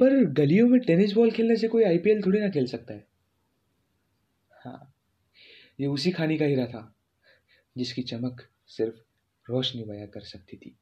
पर गलियों में टेनिस बॉल खेलने से कोई आईपीएल थोड़ी ना खेल सकता है। हाँ ये उसी खानी का हीरा था, जिसकी चमक सिर्फ़ रोशनी बया कर सकती थी।